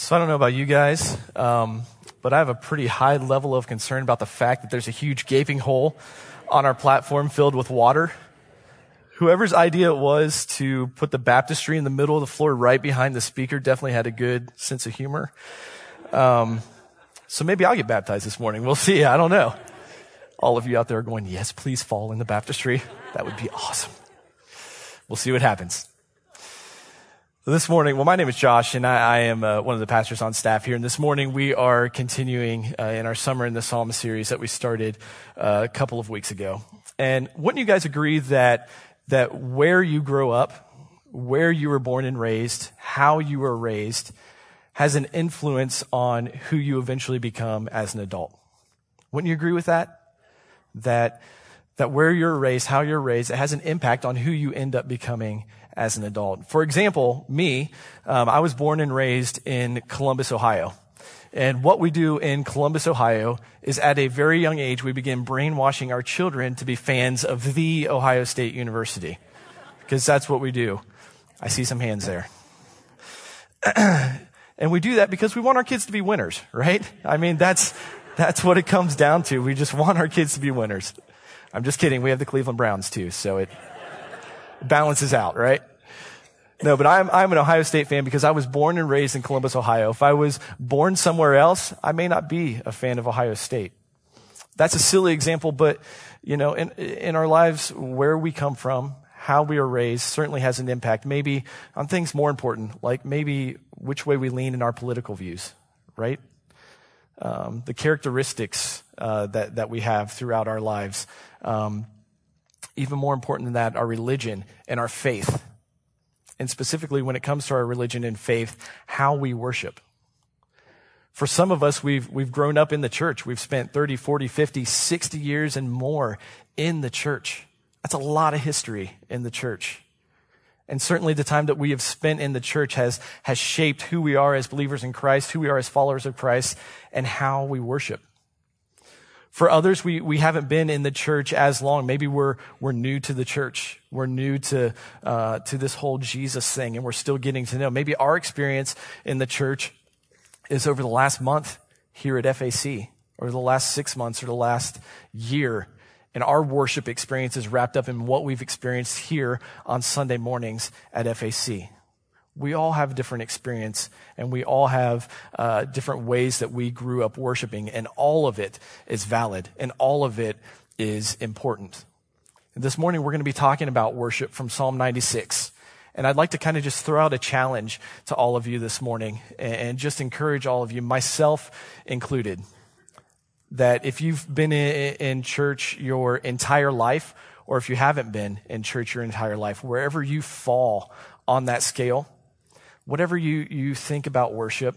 So I don't know about you guys, um, but I have a pretty high level of concern about the fact that there's a huge gaping hole on our platform filled with water. Whoever's idea it was to put the baptistry in the middle of the floor right behind the speaker definitely had a good sense of humor. Um, so maybe I'll get baptized this morning. We'll see. I don't know. All of you out there are going, yes, please fall in the baptistry. That would be awesome. We'll see what happens. This morning, well, my name is Josh, and I, I am uh, one of the pastors on staff here. And this morning, we are continuing uh, in our Summer in the Psalm series that we started uh, a couple of weeks ago. And wouldn't you guys agree that that where you grow up, where you were born and raised, how you were raised, has an influence on who you eventually become as an adult? Wouldn't you agree with that? That that where you're raised, how you're raised, it has an impact on who you end up becoming as an adult. For example, me, um, I was born and raised in Columbus, Ohio. And what we do in Columbus, Ohio is at a very young age, we begin brainwashing our children to be fans of the Ohio State University. Because that's what we do. I see some hands there. and we do that because we want our kids to be winners, right? I mean, that's, that's what it comes down to. We just want our kids to be winners. I'm just kidding. We have the Cleveland Browns too, so it balances out, right? No, but I'm, I'm an Ohio State fan because I was born and raised in Columbus, Ohio. If I was born somewhere else, I may not be a fan of Ohio State. That's a silly example, but, you know, in, in our lives, where we come from, how we are raised certainly has an impact, maybe on things more important, like maybe which way we lean in our political views, right? Um, the characteristics uh, that, that we have throughout our lives. Um, even more important than that, our religion and our faith and specifically when it comes to our religion and faith, how we worship. For some of us, we've, we've grown up in the church. We've spent 30, 40, 50, 60 years and more in the church. That's a lot of history in the church. And certainly the time that we have spent in the church has, has shaped who we are as believers in Christ, who we are as followers of Christ, and how we worship. For others, we, we haven't been in the church as long. Maybe we're, we're new to the church. We're new to, uh, to this whole Jesus thing and we're still getting to know. Maybe our experience in the church is over the last month here at FAC or the last six months or the last year. And our worship experience is wrapped up in what we've experienced here on Sunday mornings at FAC we all have different experience and we all have uh, different ways that we grew up worshiping and all of it is valid and all of it is important. This morning we're going to be talking about worship from psalm 96 and i'd like to kind of just throw out a challenge to all of you this morning and just encourage all of you myself included that if you've been in church your entire life or if you haven't been in church your entire life wherever you fall on that scale whatever you, you think about worship,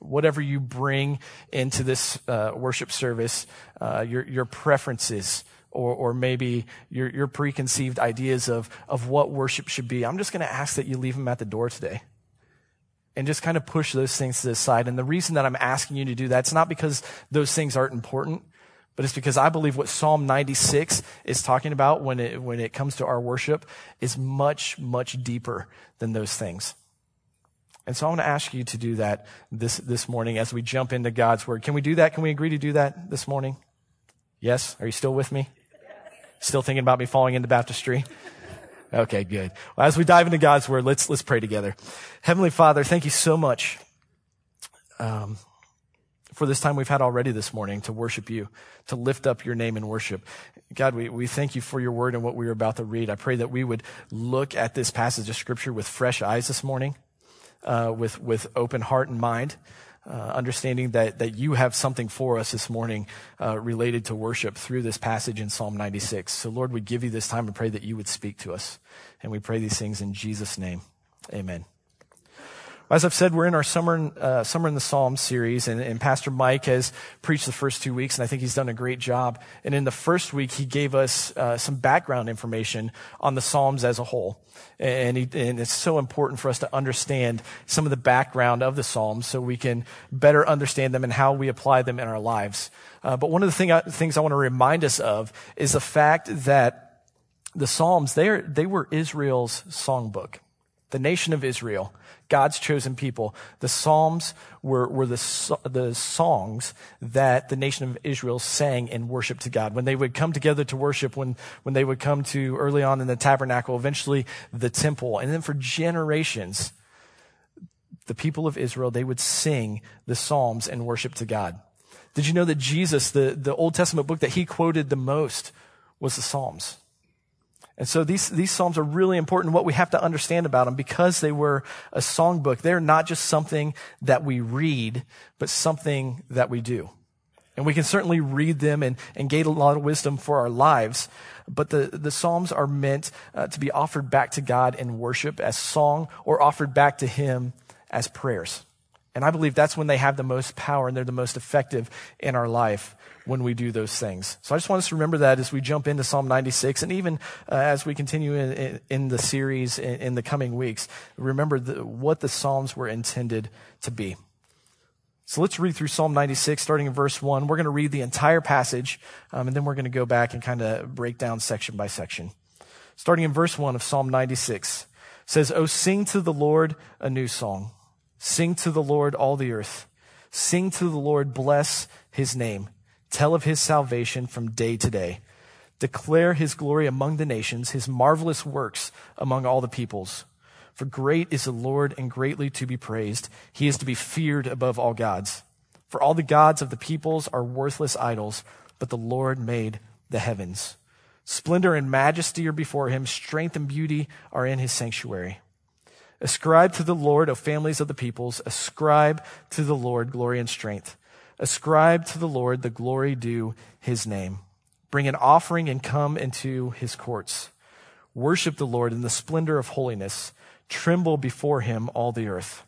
whatever you bring into this uh, worship service, uh, your, your preferences, or, or maybe your, your preconceived ideas of, of what worship should be, I'm just going to ask that you leave them at the door today. And just kind of push those things to the side. And the reason that I'm asking you to do that, it's not because those things aren't important, but it's because I believe what Psalm 96 is talking about when it, when it comes to our worship is much, much deeper than those things. And so I want to ask you to do that this, this morning as we jump into God's Word. Can we do that? Can we agree to do that this morning? Yes? Are you still with me? Still thinking about me falling into baptistry? Okay, good. Well, as we dive into God's Word, let's, let's pray together. Heavenly Father, thank you so much um, for this time we've had already this morning to worship you, to lift up your name in worship. God, we, we thank you for your word and what we are about to read. I pray that we would look at this passage of scripture with fresh eyes this morning uh, with, with open heart and mind, uh, understanding that, that you have something for us this morning uh, related to worship through this passage in Psalm 96. So, Lord, we give you this time and pray that you would speak to us. And we pray these things in Jesus' name. Amen. As I've said, we're in our summer, uh, summer in the Psalms series, and, and, Pastor Mike has preached the first two weeks, and I think he's done a great job. And in the first week, he gave us uh, some background information on the Psalms as a whole. And, he, and, it's so important for us to understand some of the background of the Psalms so we can better understand them and how we apply them in our lives. Uh, but one of the thing I, things I want to remind us of is the fact that the Psalms, they, are, they were Israel's songbook. The nation of Israel God's chosen people. The Psalms were, were the, the songs that the nation of Israel sang in worship to God. When they would come together to worship, when, when they would come to early on in the tabernacle, eventually the temple. And then for generations, the people of Israel, they would sing the Psalms and worship to God. Did you know that Jesus, the, the Old Testament book that he quoted the most was the Psalms? And so these, these Psalms are really important. What we have to understand about them because they were a songbook, they're not just something that we read, but something that we do. And we can certainly read them and, and gain a lot of wisdom for our lives. But the, the Psalms are meant uh, to be offered back to God in worship as song or offered back to Him as prayers. And I believe that's when they have the most power and they're the most effective in our life when we do those things. So I just want us to remember that as we jump into Psalm 96 and even uh, as we continue in, in, in the series in, in, the coming weeks, remember the, what the Psalms were intended to be. So let's read through Psalm 96, starting in verse 1. We're going to read the entire passage, um, and then we're going to go back and kind of break down section by section. Starting in verse 1 of Psalm 96 says, Oh, sing to the Lord a new song. Sing to the Lord all the earth. Sing to the Lord, bless his name. Tell of his salvation from day to day. Declare his glory among the nations, his marvelous works among all the peoples. For great is the Lord and greatly to be praised. He is to be feared above all gods. For all the gods of the peoples are worthless idols, but the Lord made the heavens. Splendor and majesty are before him. Strength and beauty are in his sanctuary. Ascribe to the Lord, O families of the peoples. Ascribe to the Lord glory and strength. Ascribe to the Lord the glory due his name. Bring an offering and come into his courts. Worship the Lord in the splendor of holiness. Tremble before him, all the earth.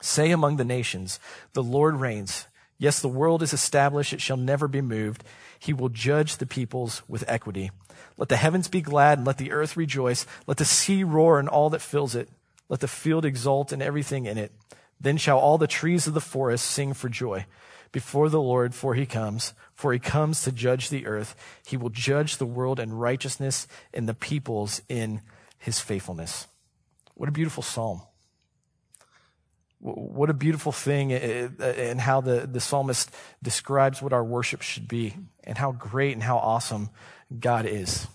Say among the nations, the Lord reigns. Yes, the world is established. It shall never be moved. He will judge the peoples with equity. Let the heavens be glad and let the earth rejoice. Let the sea roar and all that fills it. Let the field exult and everything in it. Then shall all the trees of the forest sing for joy before the Lord, for he comes, for he comes to judge the earth. He will judge the world in righteousness and the peoples in his faithfulness. What a beautiful psalm. What a beautiful thing eh, eh, and how the, the psalmist describes what our worship should be and how great and how awesome God is.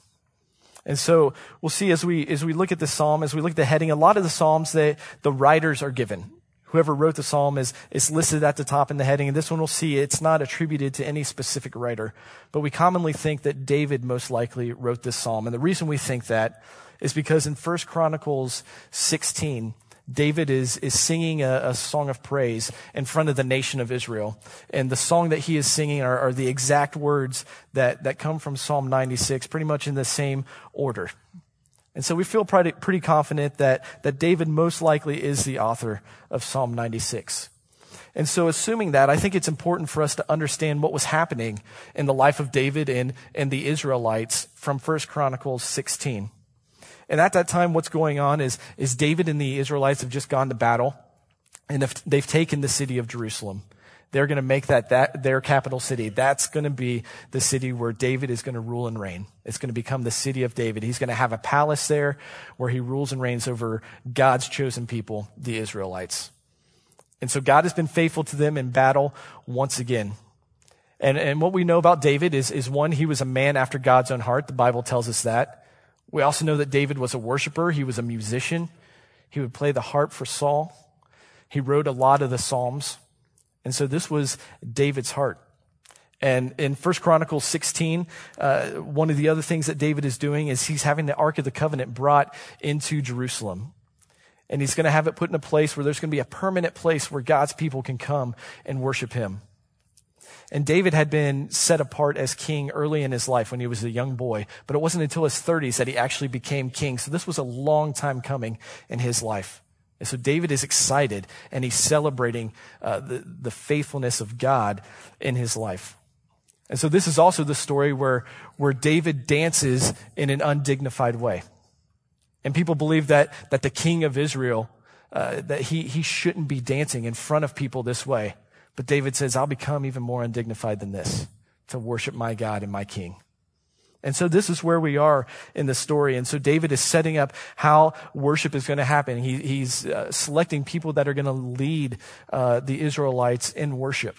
And so we'll see as we, as we look at the psalm, as we look at the heading, a lot of the psalms that the writers are given. Whoever wrote the psalm is, is listed at the top in the heading. And this one we'll see it's not attributed to any specific writer. But we commonly think that David most likely wrote this psalm. And the reason we think that is because in 1 Chronicles 16, David is, is singing a, a, song of praise in front of the nation of Israel. And the song that he is singing are, are the exact words that, that come from Psalm 96, pretty much in the same order. And so we feel pretty, confident that, that David most likely is the author of Psalm 96. And so assuming that, I think it's important for us to understand what was happening in the life of David and, and the Israelites from 1 Chronicles 16. And at that time, what's going on is, is David and the Israelites have just gone to battle and they've taken the city of Jerusalem. They're going to make that, that their capital city. That's going to be the city where David is going to rule and reign. It's going to become the city of David. He's going to have a palace there where he rules and reigns over God's chosen people, the Israelites. And so God has been faithful to them in battle once again. And, and what we know about David is, is one, he was a man after God's own heart. The Bible tells us that. We also know that David was a worshiper. He was a musician. He would play the harp for Saul. He wrote a lot of the Psalms. And so this was David's heart. And in 1 Chronicles 16, uh, one of the other things that David is doing is he's having the Ark of the Covenant brought into Jerusalem. And he's going to have it put in a place where there's going to be a permanent place where God's people can come and worship him. And David had been set apart as king early in his life when he was a young boy, but it wasn't until his 30s that he actually became king. So this was a long time coming in his life. And so David is excited and he's celebrating uh, the, the faithfulness of God in his life. And so this is also the story where, where David dances in an undignified way. And people believe that, that the king of Israel, uh, that he, he shouldn't be dancing in front of people this way. But David says, I'll become even more undignified than this to worship my God and my king. And so this is where we are in the story. And so David is setting up how worship is going to happen. He, he's uh, selecting people that are going to lead uh, the Israelites in worship.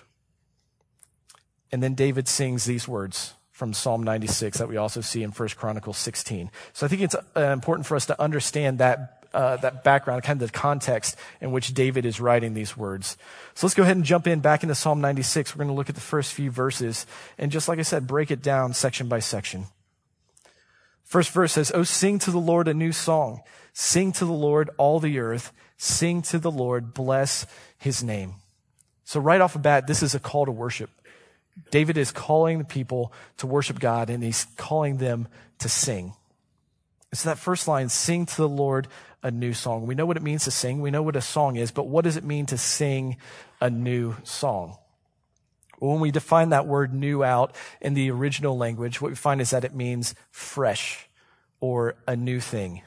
And then David sings these words from Psalm 96 that we also see in 1 Chronicles 16. So I think it's uh, important for us to understand that uh, that background, kind of the context in which David is writing these words. So let's go ahead and jump in back into Psalm 96. We're going to look at the first few verses and just like I said, break it down section by section. First verse says, Oh, sing to the Lord a new song. Sing to the Lord all the earth. Sing to the Lord. Bless his name. So right off the bat, this is a call to worship. David is calling the people to worship God and he's calling them to sing. So that first line, sing to the Lord a new song. We know what it means to sing. We know what a song is, but what does it mean to sing a new song? When we define that word new out in the original language, what we find is that it means fresh or a new thing.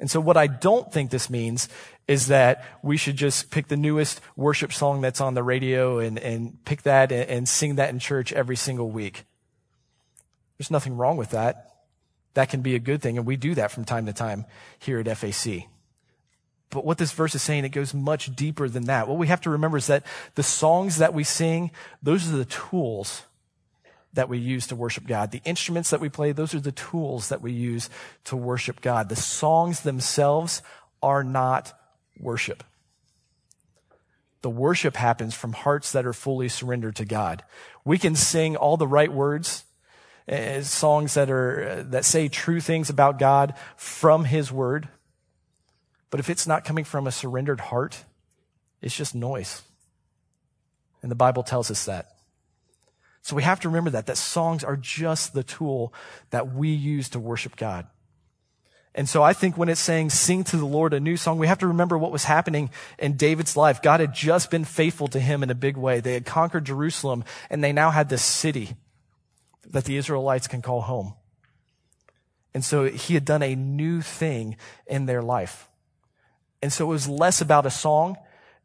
And so what I don't think this means is that we should just pick the newest worship song that's on the radio and, and pick that and, and sing that in church every single week. There's nothing wrong with that. That can be a good thing, and we do that from time to time here at FAC. But what this verse is saying, it goes much deeper than that. What we have to remember is that the songs that we sing, those are the tools that we use to worship God. The instruments that we play, those are the tools that we use to worship God. The songs themselves are not worship. The worship happens from hearts that are fully surrendered to God. We can sing all the right words uh, songs that are, that say true things about God from His Word. But if it's not coming from a surrendered heart, it's just noise. And the Bible tells us that. So we have to remember that, that songs are just the tool that we use to worship God. And so I think when it's saying sing to the Lord a new song, we have to remember what was happening in David's life. God had just been faithful to him in a big way. They had conquered Jerusalem and they now had this city that the Israelites can call home. And so he had done a new thing in their life. And so it was less about a song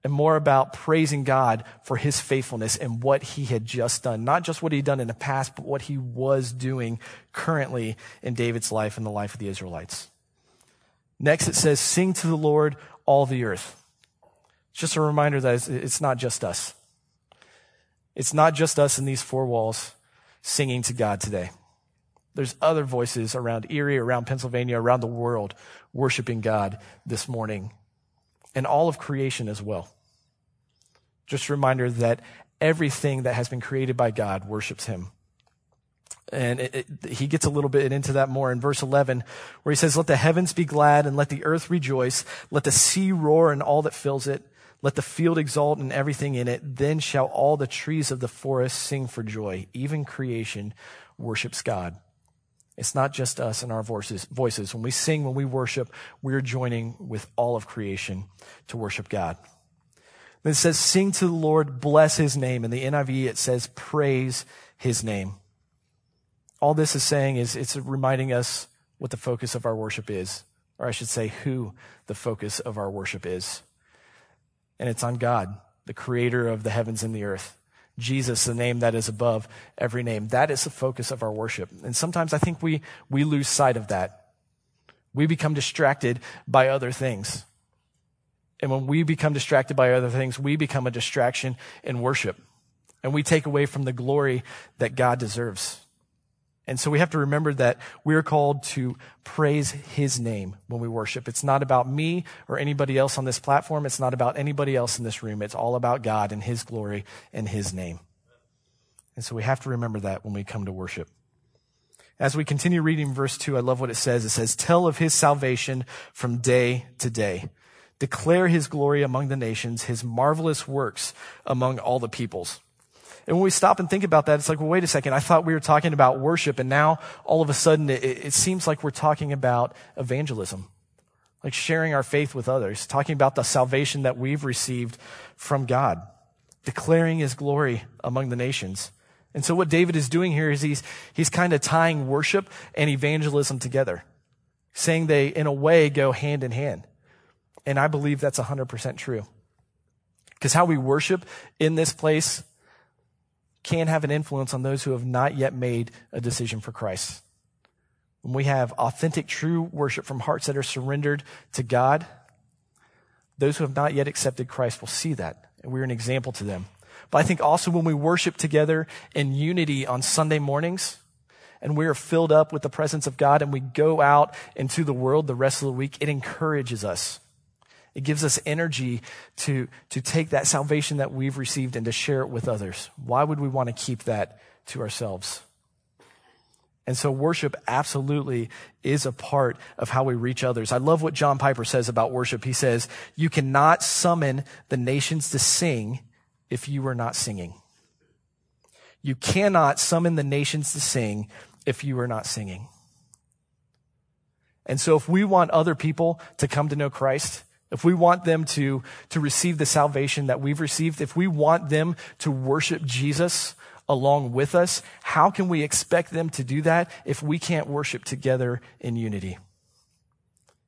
and more about praising God for his faithfulness and what he had just done. Not just what he'd done in the past, but what he was doing currently in David's life and the life of the Israelites. Next it says, sing to the Lord all the earth. It's just a reminder that it's not just us. It's not just us in these four walls singing to God today. There's other voices around Erie, around Pennsylvania, around the world worshiping God this morning and all of creation as well. Just a reminder that everything that has been created by God worships him. And it, it, he gets a little bit into that more in verse 11, where he says, Let the heavens be glad and let the earth rejoice. Let the sea roar and all that fills it. Let the field exult and everything in it. Then shall all the trees of the forest sing for joy. Even creation worships God. It's not just us and our voices. voices. When we sing, when we worship, we're joining with all of creation to worship God. Then it says, sing to the Lord, bless his name. In the NIV, it says, praise his name. All this is saying is it's reminding us what the focus of our worship is, or I should say, who the focus of our worship is and it's on God, the creator of the heavens and the earth. Jesus, the name that is above every name. That is the focus of our worship. And sometimes I think we, we lose sight of that. We become distracted by other things. And when we become distracted by other things, we become a distraction in worship. And we take away from the glory that God deserves. And so we have to remember that we're called to praise his name when we worship. It's not about me or anybody else on this platform. It's not about anybody else in this room. It's all about God and his glory and his name. And so we have to remember that when we come to worship. As we continue reading verse 2, I love what it says. It says, Tell of his salvation from day to day. Declare his glory among the nations, his marvelous works among all the peoples. And when we stop and think about that, it's like, well, wait a second. I thought we were talking about worship, and now all of a sudden it, it seems like we're talking about evangelism, like sharing our faith with others, talking about the salvation that we've received from God, declaring his glory among the nations. And so what David is doing here is he's, he's kind of tying worship and evangelism together, saying they, in a way, go hand in hand. And I believe that's 100% true. Because how we worship in this place can have an influence on those who have not yet made a decision for Christ. when we have authentic, true worship from hearts that are surrendered to God, those who have not yet accepted Christ will see that. And we're an example to them. But I think also when we worship together in unity on Sunday mornings, and we are filled up with the presence of God and we go out into the world the rest of the week, it encourages us. It gives us energy to, to take that salvation that we've received and to share it with others. Why would we want to keep that to ourselves? And so worship absolutely is a part of how we reach others. I love what John Piper says about worship. He says, you cannot summon the nations to sing if you are not singing. You cannot summon the nations to sing if you are not singing. And so if we want other people to come to know Christ, if we want them to, to receive the salvation that we've received, if we want them to worship Jesus along with us, how can we expect them to do that if we can't worship together in unity?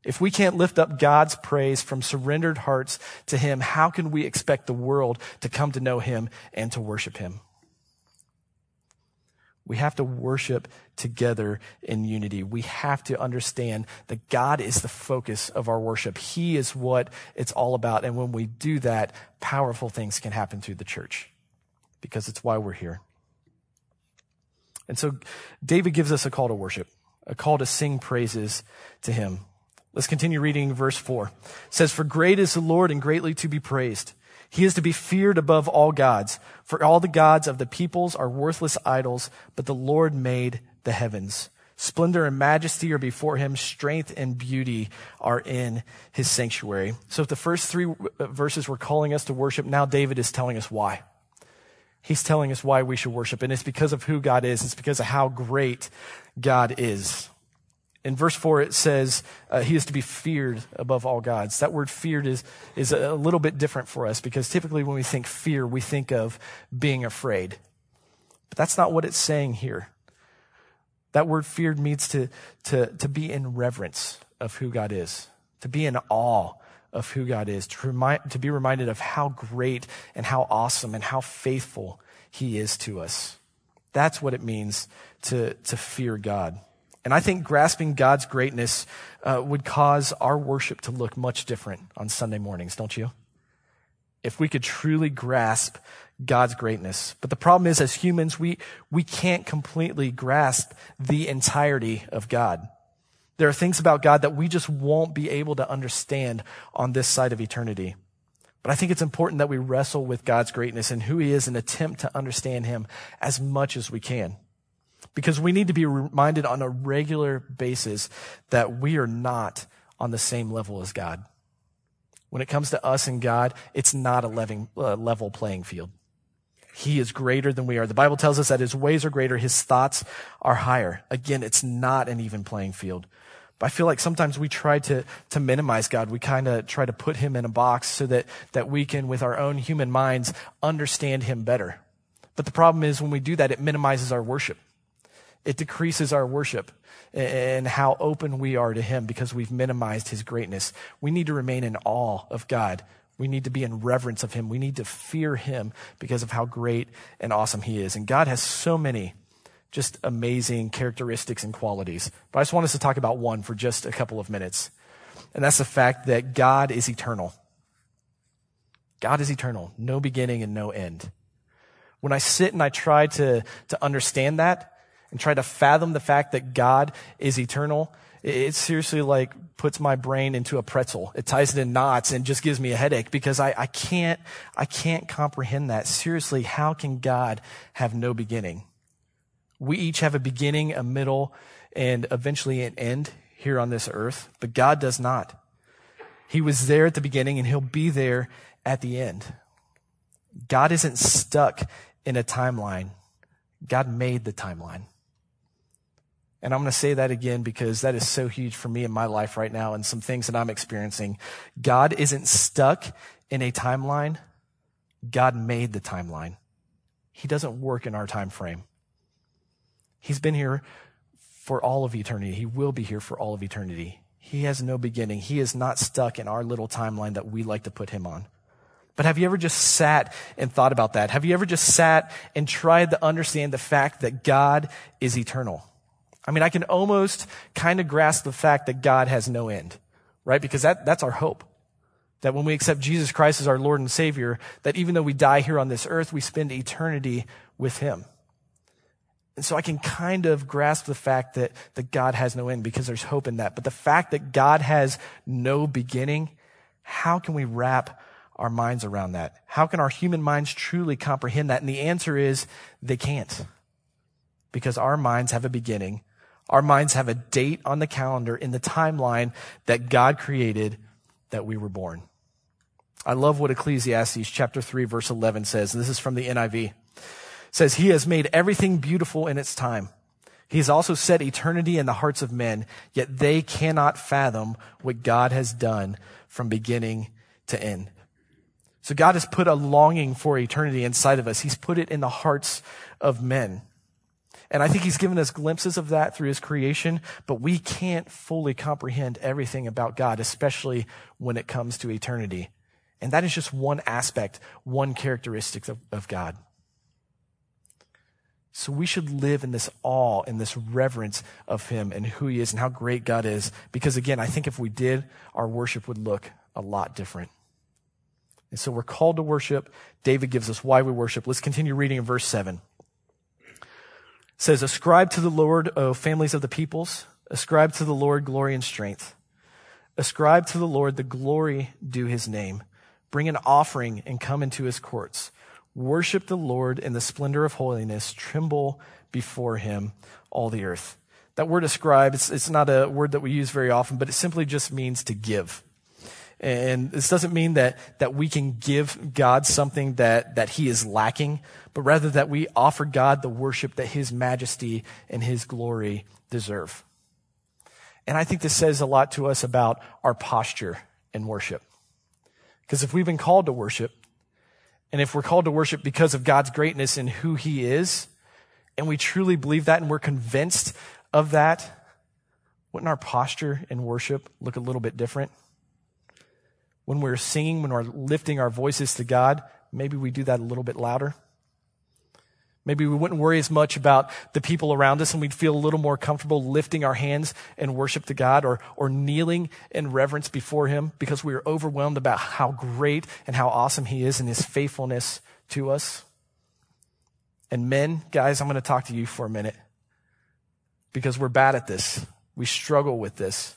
If we can't lift up God's praise from surrendered hearts to Him, how can we expect the world to come to know Him and to worship Him? We have to worship together in unity. We have to understand that God is the focus of our worship. He is what it's all about. And when we do that, powerful things can happen through the church because it's why we're here. And so David gives us a call to worship, a call to sing praises to him. Let's continue reading verse four. It says, For great is the Lord and greatly to be praised. He is to be feared above all gods, for all the gods of the peoples are worthless idols, but the Lord made the heavens. Splendor and majesty are before him. Strength and beauty are in his sanctuary. So if the first three uh, verses were calling us to worship, now David is telling us why. He's telling us why we should worship. And it's because of who God is. It's because of how great God is. In verse 4, it says uh, he is to be feared above all gods. That word feared is, is a little bit different for us because typically when we think fear, we think of being afraid. But that's not what it's saying here. That word feared means to, to, to be in reverence of who God is, to be in awe of who God is, to, remind, to be reminded of how great and how awesome and how faithful he is to us. That's what it means to, to fear God. And I think grasping God's greatness uh, would cause our worship to look much different on Sunday mornings, don't you? If we could truly grasp God's greatness. But the problem is, as humans, we, we can't completely grasp the entirety of God. There are things about God that we just won't be able to understand on this side of eternity. But I think it's important that we wrestle with God's greatness and who He is and attempt to understand Him as much as we can because we need to be reminded on a regular basis that we are not on the same level as God. When it comes to us and God, it's not a uh, level playing field. He is greater than we are. The Bible tells us that his ways are greater, his thoughts are higher. Again, it's not an even playing field. But I feel like sometimes we try to, to minimize God. We kind of try to put him in a box so that, that we can, with our own human minds, understand him better. But the problem is when we do that, it minimizes our worship. It decreases our worship and how open we are to Him because we've minimized His greatness. We need to remain in awe of God. We need to be in reverence of Him. We need to fear Him because of how great and awesome He is. And God has so many just amazing characteristics and qualities. But I just want us to talk about one for just a couple of minutes. And that's the fact that God is eternal. God is eternal, no beginning and no end. When I sit and I try to, to understand that, and try to fathom the fact that God is eternal, it seriously like puts my brain into a pretzel. It ties it in knots and just gives me a headache because I, I can't, I can't comprehend that. Seriously, how can God have no beginning? We each have a beginning, a middle, and eventually an end here on this earth, but God does not. He was there at the beginning and he'll be there at the end. God isn't stuck in a timeline. God made the timeline. And I'm going to say that again because that is so huge for me in my life right now and some things that I'm experiencing. God isn't stuck in a timeline. God made the timeline. He doesn't work in our time frame. He's been here for all of eternity. He will be here for all of eternity. He has no beginning. He is not stuck in our little timeline that we like to put him on. But have you ever just sat and thought about that? Have you ever just sat and tried to understand the fact that God is eternal? I mean, I can almost kind of grasp the fact that God has no end, right? Because that, that's our hope. That when we accept Jesus Christ as our Lord and Savior, that even though we die here on this earth, we spend eternity with Him. And so I can kind of grasp the fact that, that God has no end because there's hope in that. But the fact that God has no beginning, how can we wrap our minds around that? How can our human minds truly comprehend that? And the answer is they can't. Because our minds have a beginning. Our minds have a date on the calendar in the timeline that God created that we were born. I love what Ecclesiastes chapter 3 verse 11 says. And this is from the NIV says he has made everything beautiful in its time. He has also set eternity in the hearts of men, yet they cannot fathom what God has done from beginning to end. So God has put a longing for eternity inside of us. He's put it in the hearts of men. And I think he's given us glimpses of that through his creation, but we can't fully comprehend everything about God, especially when it comes to eternity. And that is just one aspect, one characteristic of, of God. So we should live in this awe and this reverence of him and who he is and how great God is. Because again, I think if we did, our worship would look a lot different. And so we're called to worship. David gives us why we worship. Let's continue reading in verse 7. Says, Ascribe to the Lord, O families of the peoples. Ascribe to the Lord glory and strength. Ascribe to the Lord the glory due his name. Bring an offering and come into his courts. Worship the Lord in the splendor of holiness. Tremble before him, all the earth. That word ascribe, it's, it's not a word that we use very often, but it simply just means to give. And this doesn't mean that, that we can give God something that, that he is lacking, but rather that we offer God the worship that his majesty and his glory deserve. And I think this says a lot to us about our posture in worship. Because if we've been called to worship, and if we're called to worship because of God's greatness and who He is, and we truly believe that and we're convinced of that, wouldn't our posture in worship look a little bit different? When we're singing, when we're lifting our voices to God, maybe we do that a little bit louder. Maybe we wouldn't worry as much about the people around us and we'd feel a little more comfortable lifting our hands in worship to God or, or kneeling in reverence before Him because we are overwhelmed about how great and how awesome He is and His faithfulness to us. And men, guys, I'm going to talk to you for a minute because we're bad at this. We struggle with this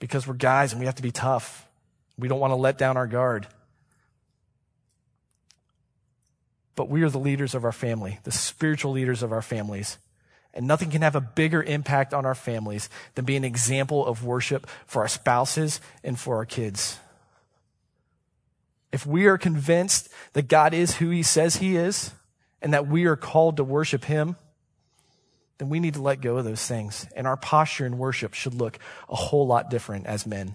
because we're guys and we have to be tough. We don't want to let down our guard. but we are the leaders of our family, the spiritual leaders of our families. And nothing can have a bigger impact on our families than be an example of worship for our spouses and for our kids. If we are convinced that God is who he says he is and that we are called to worship him, then we need to let go of those things. And our posture in worship should look a whole lot different as men.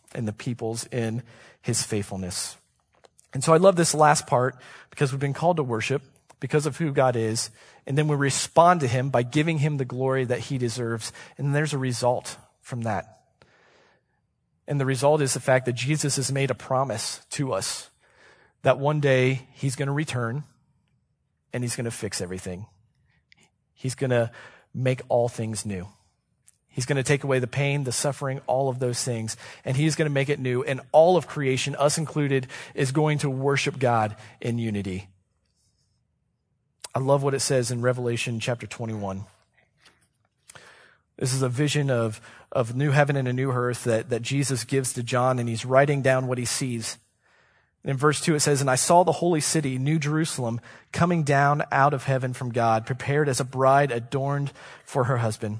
and the peoples in his faithfulness. And so I love this last part because we've been called to worship because of who God is. And then we respond to him by giving him the glory that he deserves. And there's a result from that. And the result is the fact that Jesus has made a promise to us that one day he's going to return and he's going to fix everything. He's going to make all things new. He's going to take away the pain, the suffering, all of those things, and he's going to make it new. And all of creation, us included, is going to worship God in unity. I love what it says in Revelation chapter 21. This is a vision of, of new heaven and a new earth that, that Jesus gives to John, and he's writing down what he sees. in verse 2, it says, And I saw the holy city, New Jerusalem, coming down out of heaven from God, prepared as a bride adorned for her husband.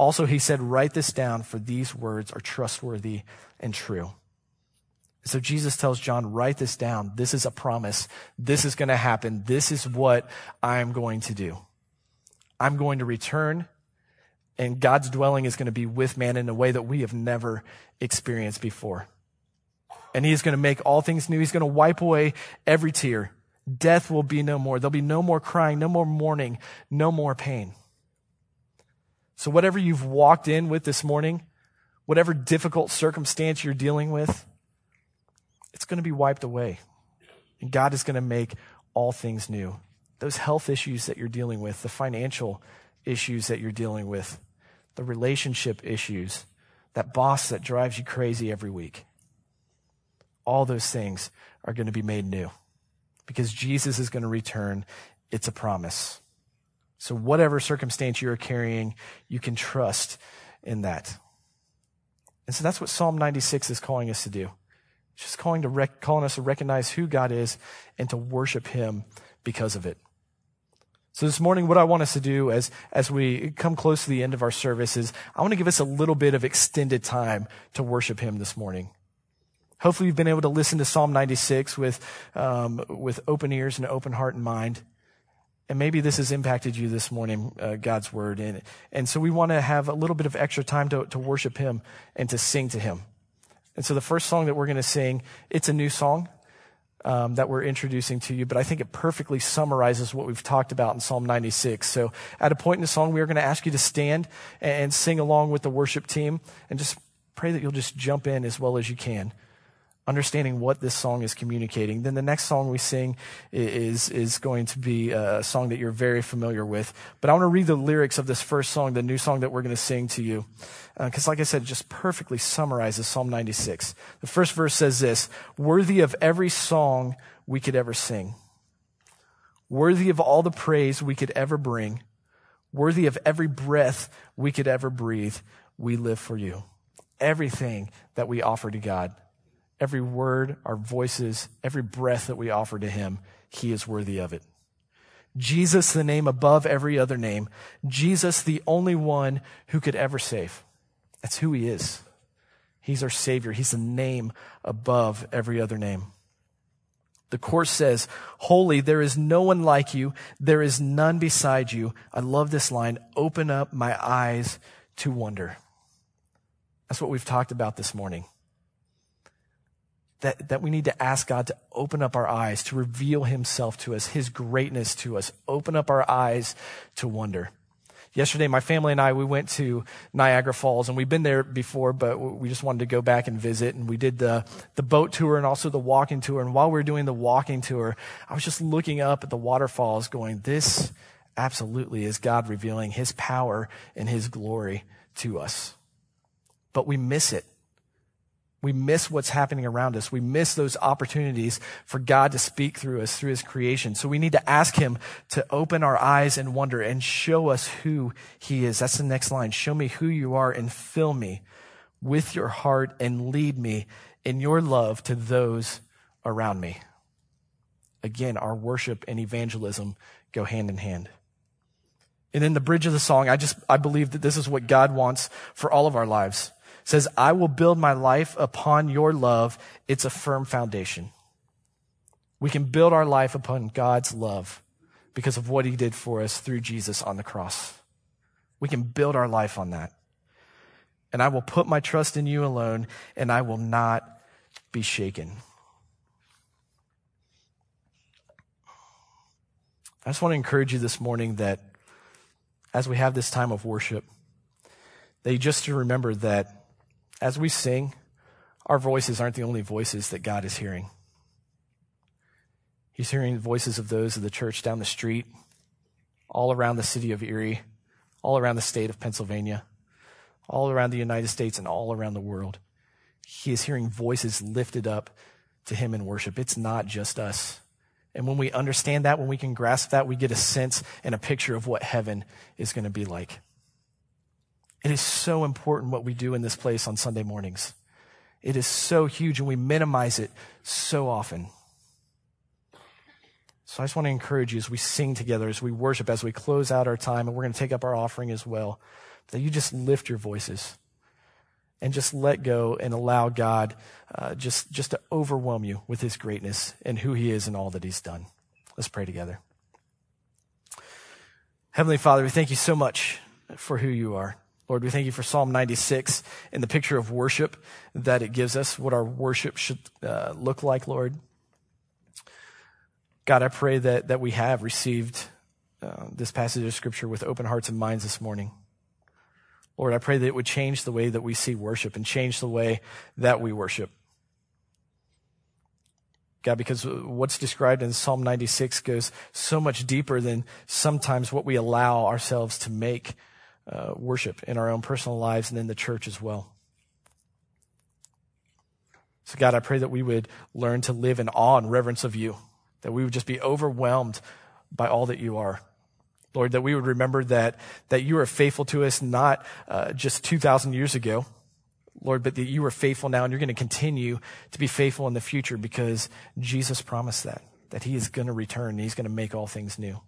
Also, he said, Write this down, for these words are trustworthy and true. So Jesus tells John, write this down. This is a promise. This is going to happen. This is what I'm going to do. I'm going to return and God's dwelling is going to be with man in a way that we have never experienced before. And he is going to make all things new. He's going to wipe away every tear. Death will be no more. There'll be no more crying, no more mourning, no more pain. So whatever you've walked in with this morning, whatever difficult circumstance you're dealing with, it's going to be wiped away. And God is going to make all things new. Those health issues that you're dealing with, the financial issues that you're dealing with, the relationship issues, that boss that drives you crazy every week. All those things are going to be made new because Jesus is going to return. It's a promise. So whatever circumstance you're carrying, you can trust in that. And so that's what Psalm 96 is calling us to do. It's just calling, to rec- calling us to recognize who God is and to worship Him because of it. So this morning, what I want us to do as, as we come close to the end of our service is I want to give us a little bit of extended time to worship Him this morning. Hopefully you've been able to listen to Psalm 96 with, um, with open ears and open heart and mind. And maybe this has impacted you this morning, uh, God's word. And, and so we want to have a little bit of extra time to, to worship Him and to sing to Him. And so the first song that we're going to sing, it's a new song um, that we're introducing to you, but I think it perfectly summarizes what we've talked about in Psalm 96. So at a point in the song, we are going to ask you to stand and sing along with the worship team and just pray that you'll just jump in as well as you can understanding what this song is communicating. Then the next song we sing is, is going to be a song that you're very familiar with. But I want to read the lyrics of this first song, the new song that we're going to sing to you. Because, uh, like I said, it just perfectly summarizes Psalm 96. The first verse says this Worthy of every song we could ever sing, worthy of all the praise we could ever bring, worthy of every breath we could ever breathe, we live for you. Everything that we offer to God every word, our voices, every breath that we offer to him, he is worthy of it. Jesus, the name above every other name. Jesus, the only one who could ever save. That's who he is. He's our Savior. He's the name above every other name. The chorus says, Holy, there is no one like you. There is none beside you. I love this line. Open up my eyes to wonder. That's what we've talked about this morning that, that we need to ask God to open up our eyes, to reveal himself to us, his greatness to us, open up our eyes to wonder. Yesterday, my family and I, we went to Niagara Falls and we've been there before, but we just wanted to go back and visit. And we did the, the boat tour and also the walking tour. And while we were doing the walking tour, I was just looking up at the waterfalls going, this absolutely is God revealing his power and his glory to us. But we miss it we miss what's happening around us. We miss those opportunities for God to speak through us, through his creation. So we need to ask him to open our eyes and wonder and show us who he is. That's the next line. Show me who you are and fill me with your heart and lead me in your love to those around me. Again, our worship and evangelism go hand in hand. And in the bridge of the song, I just, I believe that this is what God wants for all of our lives says, I will build my life upon your love. It's a firm foundation. We can build our life upon God's love because of what he did for us through Jesus on the cross. We can build our life on that. And I will put my trust in you alone, and I will not be shaken. I just want to encourage you this morning that as we have this time of worship, that you just to remember that as we sing, our voices aren't the only voices that God is hearing. He's hearing the voices of those of the church down the street, all around the city of Erie, all around the state of Pennsylvania, all around the United States, and all around the world. He is hearing voices lifted up to him in worship. It's not just us. And when we understand that, when we can grasp that, we get a sense and a picture of what heaven is going to be like. It is so important what we do in this place on Sunday mornings. It is so huge and we minimize it so often. So I just want to encourage you as we sing together, as we worship, as we close out our time, and we're going to take up our offering as well, that you just lift your voices and just let go and allow God uh, just, just to overwhelm you with his greatness and who he is and all that he's done. Let's pray together. Heavenly Father, we thank you so much for who you are. Lord, we thank you for Psalm 96 and the picture of worship that it gives us, what our worship should uh, look like, Lord. God, I pray that, that we have received uh, this passage of scripture with open hearts and minds this morning. Lord, I pray that it would change the way that we see worship and change the way that we worship. God, because what's described in Psalm 96 goes so much deeper than sometimes what we allow ourselves to make uh, worship in our own personal lives and in the church as well. So, God, I pray that we would learn to live in awe and reverence of you, that we would just be overwhelmed by all that you are. Lord, that we would remember that, that you are faithful to us not uh, just 2,000 years ago, Lord, but that you are faithful now and you're going to continue to be faithful in the future because Jesus promised that, that he is going to return and he's going to make all things new.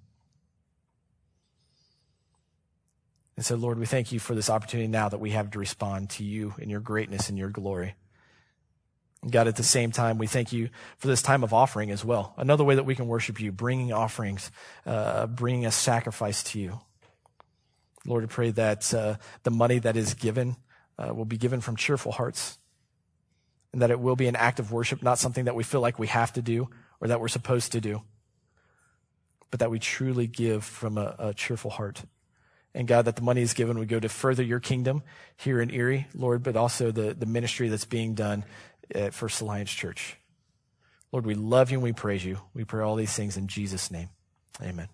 And so, Lord, we thank you for this opportunity now that we have to respond to you in your greatness and your glory. God, at the same time, we thank you for this time of offering as well. Another way that we can worship you, bringing offerings, uh, bringing a sacrifice to you. Lord, I pray that uh, the money that is given uh, will be given from cheerful hearts and that it will be an act of worship, not something that we feel like we have to do or that we're supposed to do, but that we truly give from a, a cheerful heart. And God, that the money is given would go to further your kingdom here in Erie, Lord, but also the, the ministry that's being done uh, at First Alliance Church. Lord, we love you and we praise you. We pray all these things in Jesus' name. Amen.